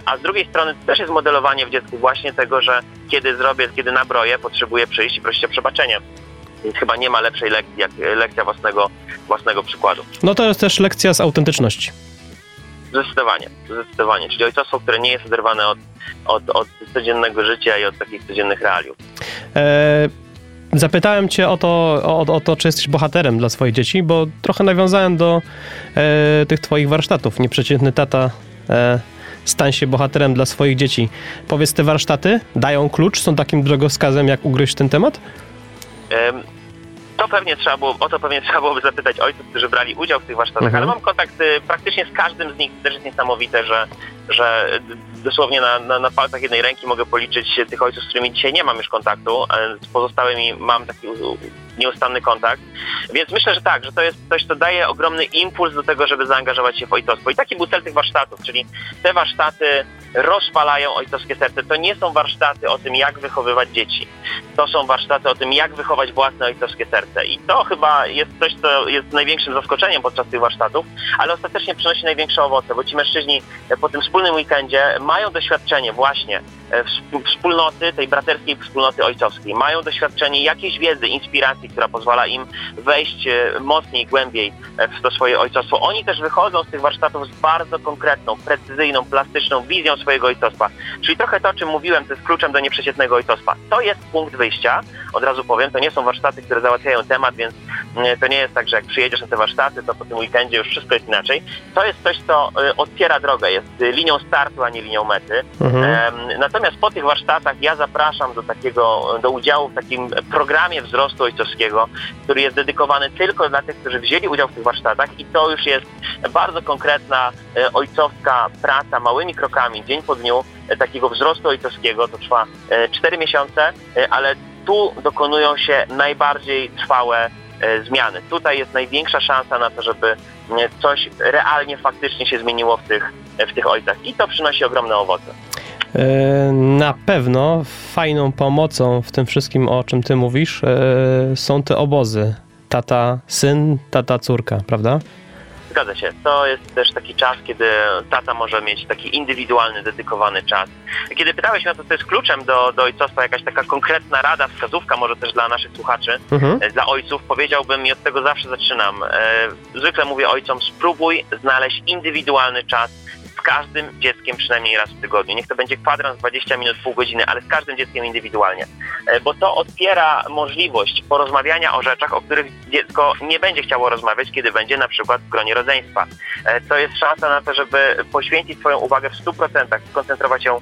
a z drugiej strony też jest modelowanie w dziecku właśnie tego, że kiedy zrobię, kiedy nabroję, potrzebuję przyjść i prosić o przebaczenie. Więc chyba nie ma lepszej lekcji jak lekcja własnego, własnego przykładu. No to jest też lekcja z autentyczności. Zdecydowanie, zdecydowanie. Czyli ojcostwo, które nie jest oderwane od, od, od codziennego życia i od takich codziennych realiów. E, zapytałem cię o to, o, o, to, czy jesteś bohaterem dla swoich dzieci, bo trochę nawiązałem do e, tych twoich warsztatów. Nieprzeciętny tata e, stań się bohaterem dla swoich dzieci. Powiedz, te warsztaty dają klucz, są takim drogowskazem, jak ugryźć ten temat? To pewnie trzeba było, o to pewnie trzeba byłoby zapytać ojców, którzy brali udział w tych warsztatach, mhm. ale mam kontakt y, praktycznie z każdym z nich. Też jest niesamowite, że, że dosłownie na, na, na, palcach jednej ręki mogę policzyć tych ojców, z którymi dzisiaj nie mam już kontaktu, z pozostałymi mam taki nieustanny kontakt. Więc myślę, że tak, że to jest coś, co daje ogromny impuls do tego, żeby zaangażować się w ojcostwo. I taki był cel tych warsztatów, czyli te warsztaty rozpalają ojcowskie serce. To nie są warsztaty o tym, jak wychowywać dzieci. To są warsztaty o tym, jak wychować własne ojcowskie serce. I to chyba jest coś, co jest największym zaskoczeniem podczas tych warsztatów, ale ostatecznie przynosi największe owoce, bo ci mężczyźni po tym wspólnym weekendzie mają doświadczenie właśnie e, wspólnoty, tej braterskiej wspólnoty ojcowskiej. Mają doświadczenie jakiejś wiedzy, inspiracji, która pozwala im wejść e, mocniej, głębiej e, w to swoje ojcostwo. Oni też wychodzą z tych warsztatów z bardzo konkretną, precyzyjną, plastyczną wizją swojego ojcostwa. Czyli trochę to, o czym mówiłem, to jest kluczem do nieprzeciętnego ojcostwa. To jest punkt wyjścia, od razu powiem, to nie są warsztaty, które załatwiają temat, więc mm, to nie jest tak, że jak przyjedziesz na te warsztaty, to po tym weekendzie już wszystko jest inaczej. To jest coś, co otwiera drogę, jest linią startu, a nie linią mety. Mhm. Natomiast po tych warsztatach ja zapraszam do takiego, do udziału w takim programie wzrostu ojcowskiego, który jest dedykowany tylko dla tych, którzy wzięli udział w tych warsztatach i to już jest bardzo konkretna e, ojcowska praca małymi krokami, dzień po dniu, e, takiego wzrostu ojcowskiego. To trwa 4 e, miesiące, ale tu dokonują się najbardziej trwałe zmiany. Tutaj jest największa szansa na to, żeby coś realnie, faktycznie się zmieniło w tych, w tych ojcach i to przynosi ogromne owoce. E, na pewno fajną pomocą w tym wszystkim, o czym ty mówisz, e, są te obozy. Tata, syn, tata, córka, prawda? Zgadza się. To jest też taki czas, kiedy tata może mieć taki indywidualny, dedykowany czas. Kiedy pytałeś mnie o to, co jest kluczem do, do ojcostwa, jakaś taka konkretna rada, wskazówka może też dla naszych słuchaczy, Mhm. e, dla ojców, powiedziałbym i od tego zawsze zaczynam. Zwykle mówię ojcom, spróbuj znaleźć indywidualny czas każdym dzieckiem przynajmniej raz w tygodniu. Niech to będzie kwadrans 20 minut, pół godziny, ale z każdym dzieckiem indywidualnie. E, Bo to otwiera możliwość porozmawiania o rzeczach, o których dziecko nie będzie chciało rozmawiać, kiedy będzie na przykład w gronie rodzeństwa. E, To jest szansa na to, żeby poświęcić swoją uwagę w 100%, skoncentrować się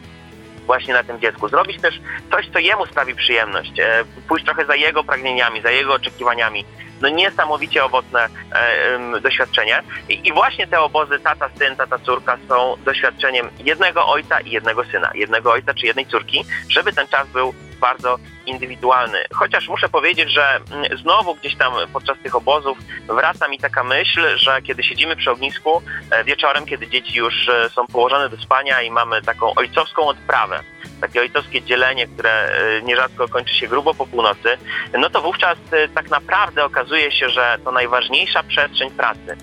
właśnie na tym dziecku. Zrobić też coś, co jemu sprawi przyjemność. E, Pójść trochę za jego pragnieniami, za jego oczekiwaniami. No niesamowicie owocne e, doświadczenie. I właśnie te obozy tata, syn, tata, córka są doświadczeniem jednego ojca i jednego syna. Jednego ojca czy jednej córki, żeby ten czas był bardzo indywidualny. Chociaż muszę powiedzieć, że mm, znowu gdzieś tam podczas tych obozów wraca mi taka myśl, że kiedy siedzimy przy ognisku e, wieczorem, kiedy dzieci już e, są położone do spania i mamy taką ojcowską odprawę, takie ojcowskie dzielenie, które e, nierzadko kończy się grubo po północy, no to wówczas tak naprawdę okazuje się, że to najważniejsza przestrzeń pracy,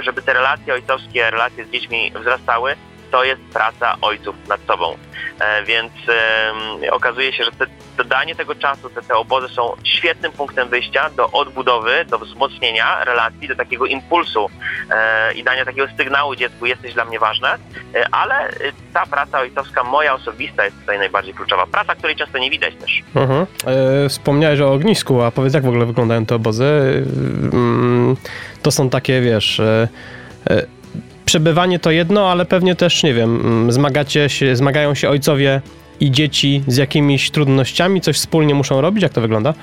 żeby te relacje ojcowskie, relacje z dziećmi wzrastały, to jest praca ojców nad sobą. E, Więc okazuje się, że te, to danie tego czasu, te, te obozy są świetnym punktem wyjścia do odbudowy, do wzmocnienia relacji, do takiego impulsu e, i dania takiego sygnału dziecku, jesteś dla mnie ważne, ale e, ta praca ojcowska, moja osobista, jest tutaj najbardziej kluczowa. Praca, której często nie widać też. Mhm. E, wspomniałeś o ognisku, a powiedz, jak w ogóle wyglądają te obozy? Mm, to są takie, wiesz... Przebywanie to jedno, ale pewnie też, nie wiem, mm, zmagacie się, zmagają się ojcowie i dzieci z jakimiś trudnościami, coś wspólnie muszą robić? Jak to wygląda?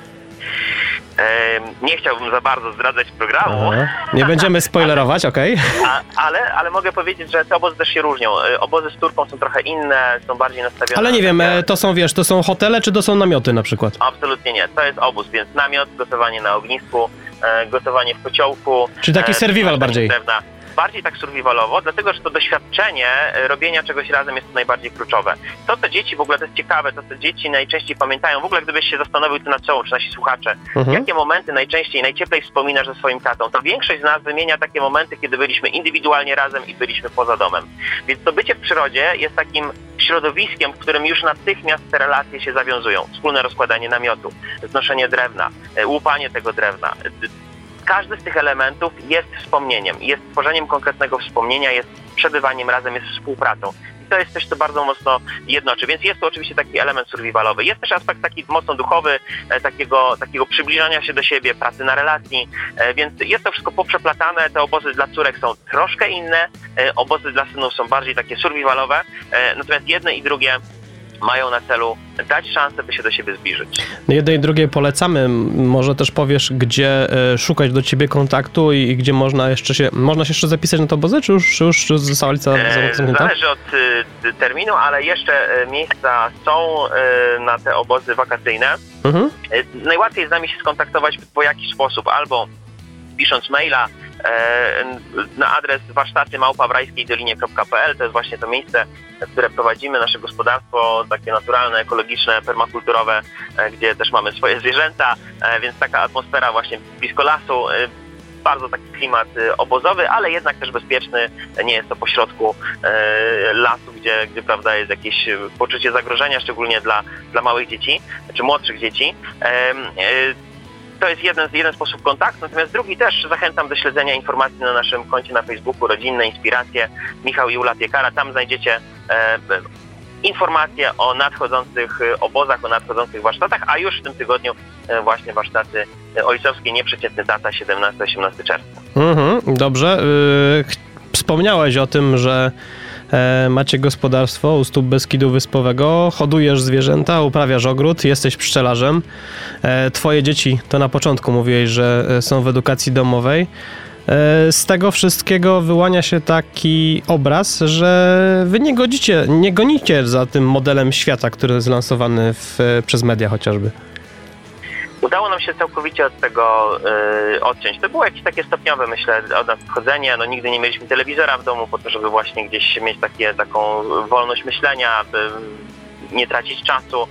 Nie chciałbym za bardzo zdradzać programu. Nie będziemy spoilerować, okej? a, ale, ale mogę powiedzieć, że te obozy też się różnią. E, Obozy z Turką są trochę inne, są bardziej nastawione... Ale nie wiem, takie- e, to są, wiesz, to są hotele, czy to są namioty na przykład? Absolutnie nie. To jest obóz, więc namiot, gotowanie na ognisku, e, gotowanie w kociołku. Czy taki e, survival bardziej? Drewna. Bardziej tak survivalowo, dlatego że to doświadczenie e, robienia czegoś razem jest tu najbardziej kluczowe. To, co dzieci w ogóle, to jest ciekawe, to, co dzieci najczęściej pamiętają, w ogóle gdybyś się zastanowił ty nad sobą, czy nasi słuchacze, Mhm. jakie momenty najczęściej, najcieplej wspominasz ze swoim tatą, to większość z nas wymienia takie momenty, kiedy byliśmy indywidualnie razem i byliśmy poza domem. Więc to bycie w przyrodzie jest takim środowiskiem, w którym już natychmiast te relacje się zawiązują. Wspólne rozkładanie namiotu, znoszenie drewna, e, łupanie tego drewna. Każdy z tych elementów jest wspomnieniem, jest tworzeniem konkretnego wspomnienia, jest przebywaniem razem, jest współpracą. I to jest coś, co bardzo mocno jednoczy. Więc jest to oczywiście taki element survivalowy. Jest też aspekt taki mocno duchowy, e, takiego, takiego przybliżania się do siebie, pracy na relacji, e, więc jest to wszystko poprzeplatane. Te obozy dla córek są troszkę inne, e, obozy dla synów są bardziej takie survivalowe, natomiast jedne i drugie mają na celu dać szansę, by się do siebie zbliżyć. No Jednej i drugiej polecamy. Może też powiesz, gdzie e, szukać do ciebie kontaktu i, gdzie można jeszcze się, można się jeszcze zapisać na to obozy, czy już, czy już została lista E, zamknięta? Zależy od y, terminu, ale jeszcze e, miejsca są e, na te obozy wakacyjne. Mhm. E, Najłatwiej z nami się skontaktować w dwojaki sposób, albo pisząc maila e, na adres warsztaty małpawrajskiej.pl to jest właśnie to miejsce, które prowadzimy, nasze gospodarstwo takie naturalne, ekologiczne, permakulturowe, e, gdzie też mamy swoje zwierzęta, e, więc taka atmosfera właśnie blisko lasu, e, bardzo taki klimat e, obozowy, ale jednak też bezpieczny, nie jest to pośrodku e, lasu, gdzie, gdzie prawda jest jakieś e, poczucie zagrożenia, szczególnie dla, dla małych dzieci, czy młodszych dzieci. Em, e, to jest jeden, jeden sposób kontaktu, natomiast drugi też zachęcam do śledzenia informacji na naszym koncie na Facebooku Rodzinne Inspiracje Michał i Ula Piekara. Tam znajdziecie e, informacje o nadchodzących e, obozach, o nadchodzących warsztatach, a już w tym tygodniu e, właśnie warsztaty e, ojcowskie Nieprzeciętny Tata 17-18 czerwca. Mhm, dobrze. Y, Wspomniałeś o tym, że macie gospodarstwo u stóp Beskidu Wyspowego, hodujesz zwierzęta, uprawiasz ogród, jesteś pszczelarzem. E, Twoje dzieci, to na początku mówiłeś, że e, są w edukacji domowej. E, Z tego wszystkiego wyłania się taki obraz, że wy nie godzicie, nie gonicie za tym modelem świata, który jest lansowany w, e, przez media chociażby. Udało nam się całkowicie od tego y, odciąć. To było jakieś takie stopniowe, myślę, od nas odchodzenie. No, nigdy nie mieliśmy telewizora w domu po to, żeby właśnie gdzieś mieć takie, taką wolność myślenia, by nie tracić czasu.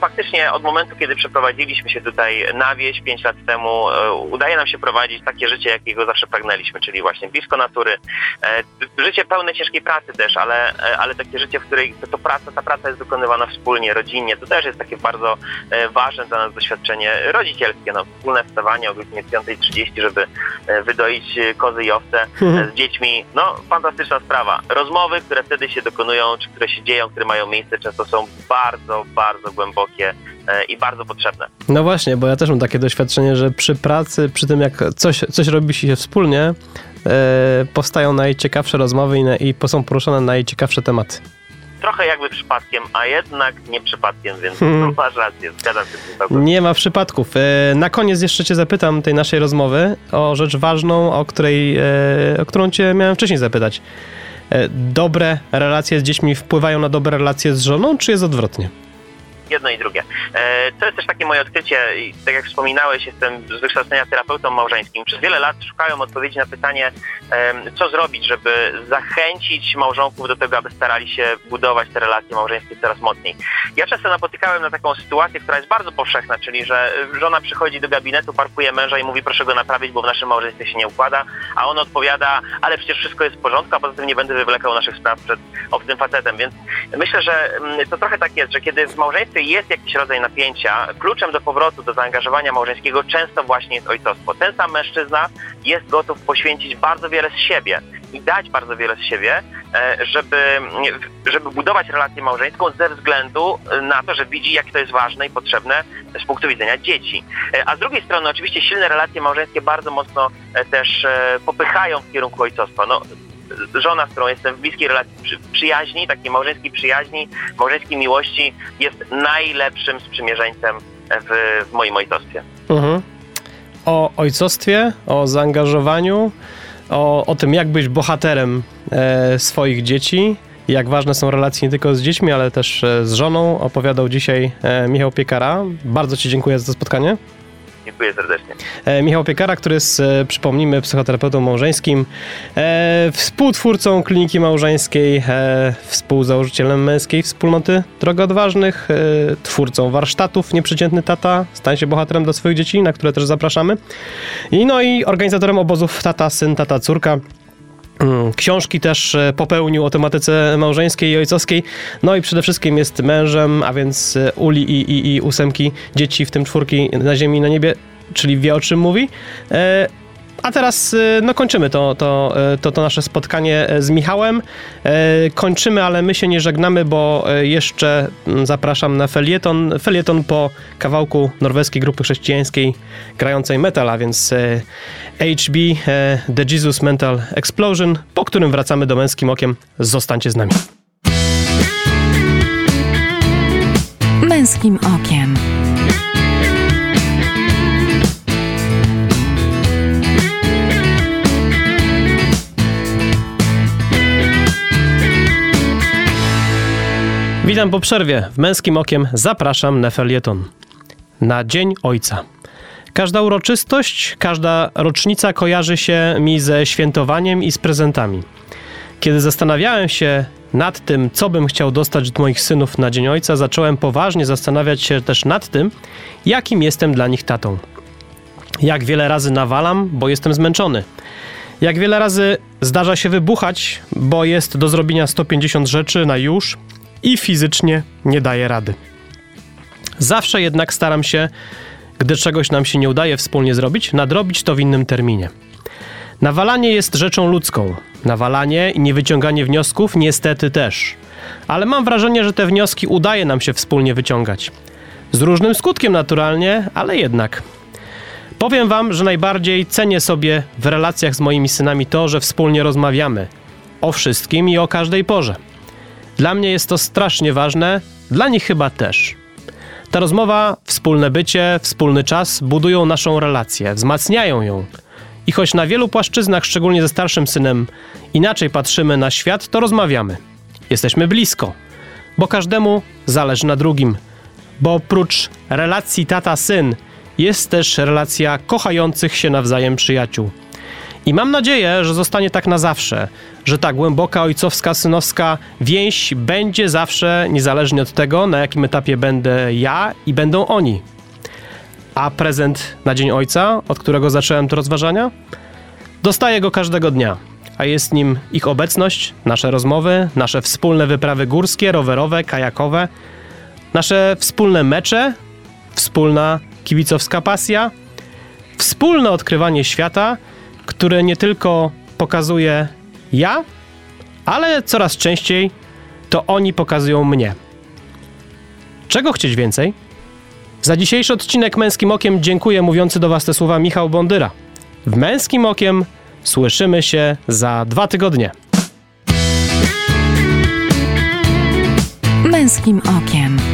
Faktycznie od momentu, kiedy przeprowadziliśmy się tutaj na wieś 5 lat temu, udaje nam się prowadzić takie życie, jakiego zawsze pragnęliśmy, czyli właśnie blisko natury. Życie pełne ciężkiej pracy też, ale, ale takie życie, w której to, to praca, ta praca jest wykonywana wspólnie, rodzinnie. To też jest takie bardzo ważne dla nas doświadczenie rodzicielskie. No, wspólne wstawanie o godzinie 5.30, żeby wydoić kozy i owce z dziećmi. No, fantastyczna sprawa. Rozmowy, które wtedy się dokonują, czy które się dzieją, które mają miejsce, często są bardzo, bardzo głębokie e, i bardzo potrzebne. No właśnie, bo ja też mam takie doświadczenie, że przy pracy, przy tym jak coś, coś robi się wspólnie, e, powstają najciekawsze rozmowy i, są poruszone najciekawsze tematy trochę jakby przypadkiem, a jednak nie przypadkiem, więc hmm. masz rację, zgadzam się z tym. Nie ma przypadków. E, na koniec jeszcze cię zapytam tej naszej rozmowy o rzecz ważną, o, której, e, o którą cię miałem wcześniej zapytać. E, dobre relacje z dziećmi wpływają na dobre relacje z żoną, czy jest odwrotnie? Jedno i drugie. E, to jest też takie moje odkrycie, tak jak wspominałeś, jestem z wykształcenia terapeutą małżeńskim. Przez wiele lat szukałem odpowiedzi na pytanie, co zrobić, żeby zachęcić małżonków do tego, aby starali się budować te relacje małżeńskie coraz mocniej. Ja często napotykałem na taką sytuację, która jest bardzo powszechna, czyli że żona przychodzi do gabinetu, parkuje męża i mówi, proszę go naprawić, bo w naszym małżeństwie się nie układa, a on odpowiada, ale przecież wszystko jest w porządku, a poza tym nie będę wywlekał naszych spraw przed obcym facetem. Więc myślę, że mm, to trochę tak jest, że kiedy w małżeństwie jest jakiś rodzaj napięcia, kluczem do powrotu do zaangażowania małżeńskiego często właśnie jest ojcostwo. Ten sam mężczyzna jest gotów poświęcić bardzo wiele z siebie i dać bardzo wiele z siebie, e, żeby, żeby budować relację małżeńską ze względu na to, że widzi, jak to jest ważne i potrzebne z punktu widzenia dzieci. E, a z drugiej strony oczywiście silne relacje małżeńskie bardzo mocno e, też popychają w kierunku ojcostwa. No, żona, z którą jestem w bliskiej relacji przy, przyjaźni, takiej małżeńskiej przyjaźni, małżeńskiej miłości, jest najlepszym sprzymierzeńcem w, w moim ojcostwie. Mhm. O ojcostwie, o zaangażowaniu, o, o tym, jak być bohaterem e, swoich dzieci, jak ważne są relacje nie tylko z dziećmi, ale też e, z żoną, opowiadał dzisiaj e, Michał Piekara. Bardzo Ci dziękuję za to spotkanie. Dziękuję serdecznie. E, Michał Piekara, który jest, e, przypomnijmy, psychoterapeutą małżeńskim, e, współtwórcą Kliniki Małżeńskiej, współzałożycielem męskiej wspólnoty Droga Odważnych, twórcą warsztatów Nieprzeciętny Tata, stań się bohaterem dla swoich dzieci, na które też zapraszamy. I no i organizatorem obozów Tata, Syn, Tata, Córka. Mm, książki też popełnił o tematyce małżeńskiej i ojcowskiej. No i przede wszystkim jest mężem, a więc Uli i, i, i ósemki dzieci, w tym czwórki na ziemi i na niebie, czyli wie o czym mówi. A teraz e, no, kończymy to, to, e, to, to nasze spotkanie z Michałem. Kończymy, ale my się nie żegnamy, bo jeszcze mm, zapraszam na felieton. Felieton po kawałku norweskiej grupy chrześcijańskiej grającej metal, a więc HB The Jesus Mental Explosion, po którym wracamy do męskim okiem. Zostańcie z nami. Męskim okiem. Witam po przerwie. W Męskim Okiem zapraszam na felieton. Na Dzień Ojca. Każda uroczystość, każda rocznica kojarzy się mi ze świętowaniem i z prezentami. Kiedy zastanawiałem się nad tym, co bym chciał dostać od moich synów na Dzień Ojca, zacząłem poważnie zastanawiać się też nad tym, jakim jestem dla nich tatą. Jak wiele razy nawalam, bo jestem zmęczony. Jak wiele razy zdarza się wybuchać, bo jest do zrobienia 150 rzeczy na już i fizycznie nie daję rady. Zawsze jednak staram się, gdy czegoś nam się nie udaje wspólnie zrobić, nadrobić to w innym terminie. Nawalanie jest rzeczą ludzką. Nawalanie i niewyciąganie wniosków niestety też. Ale mam wrażenie, że te wnioski udaje nam się wspólnie wyciągać. Z różnym skutkiem naturalnie, ale jednak. Powiem wam, że najbardziej cenię sobie w relacjach z moimi synami to, że wspólnie rozmawiamy o wszystkim i o każdej porze. Dla mnie jest to strasznie ważne, dla nich chyba też. Ta rozmowa, wspólne bycie, wspólny czas budują naszą relację, wzmacniają ją. I choć na wielu płaszczyznach, szczególnie ze starszym synem, inaczej patrzymy na świat, to rozmawiamy. Jesteśmy blisko, bo każdemu zależy na drugim. Bo oprócz relacji tata-syn jest też relacja kochających się nawzajem przyjaciół. I mam nadzieję, że zostanie tak na zawsze, że ta głęboka ojcowska, synowska więź będzie zawsze, niezależnie od tego, na jakim etapie będę ja i będą oni. A prezent na Dzień Ojca, od którego zacząłem te rozważania? Dostaję go każdego dnia, a jest nim ich obecność, nasze rozmowy, nasze wspólne wyprawy górskie, rowerowe, kajakowe, nasze wspólne mecze, wspólna kibicowska pasja, wspólne odkrywanie świata, które nie tylko pokazuje ja, ale coraz częściej to oni pokazują mnie. Czego chcieć więcej? Za dzisiejszy odcinek Męskim Okiem dziękuję mówiący do Was te słowa Michał Bondyra. W Męskim Okiem słyszymy się za dwa tygodnie. Męskim okiem.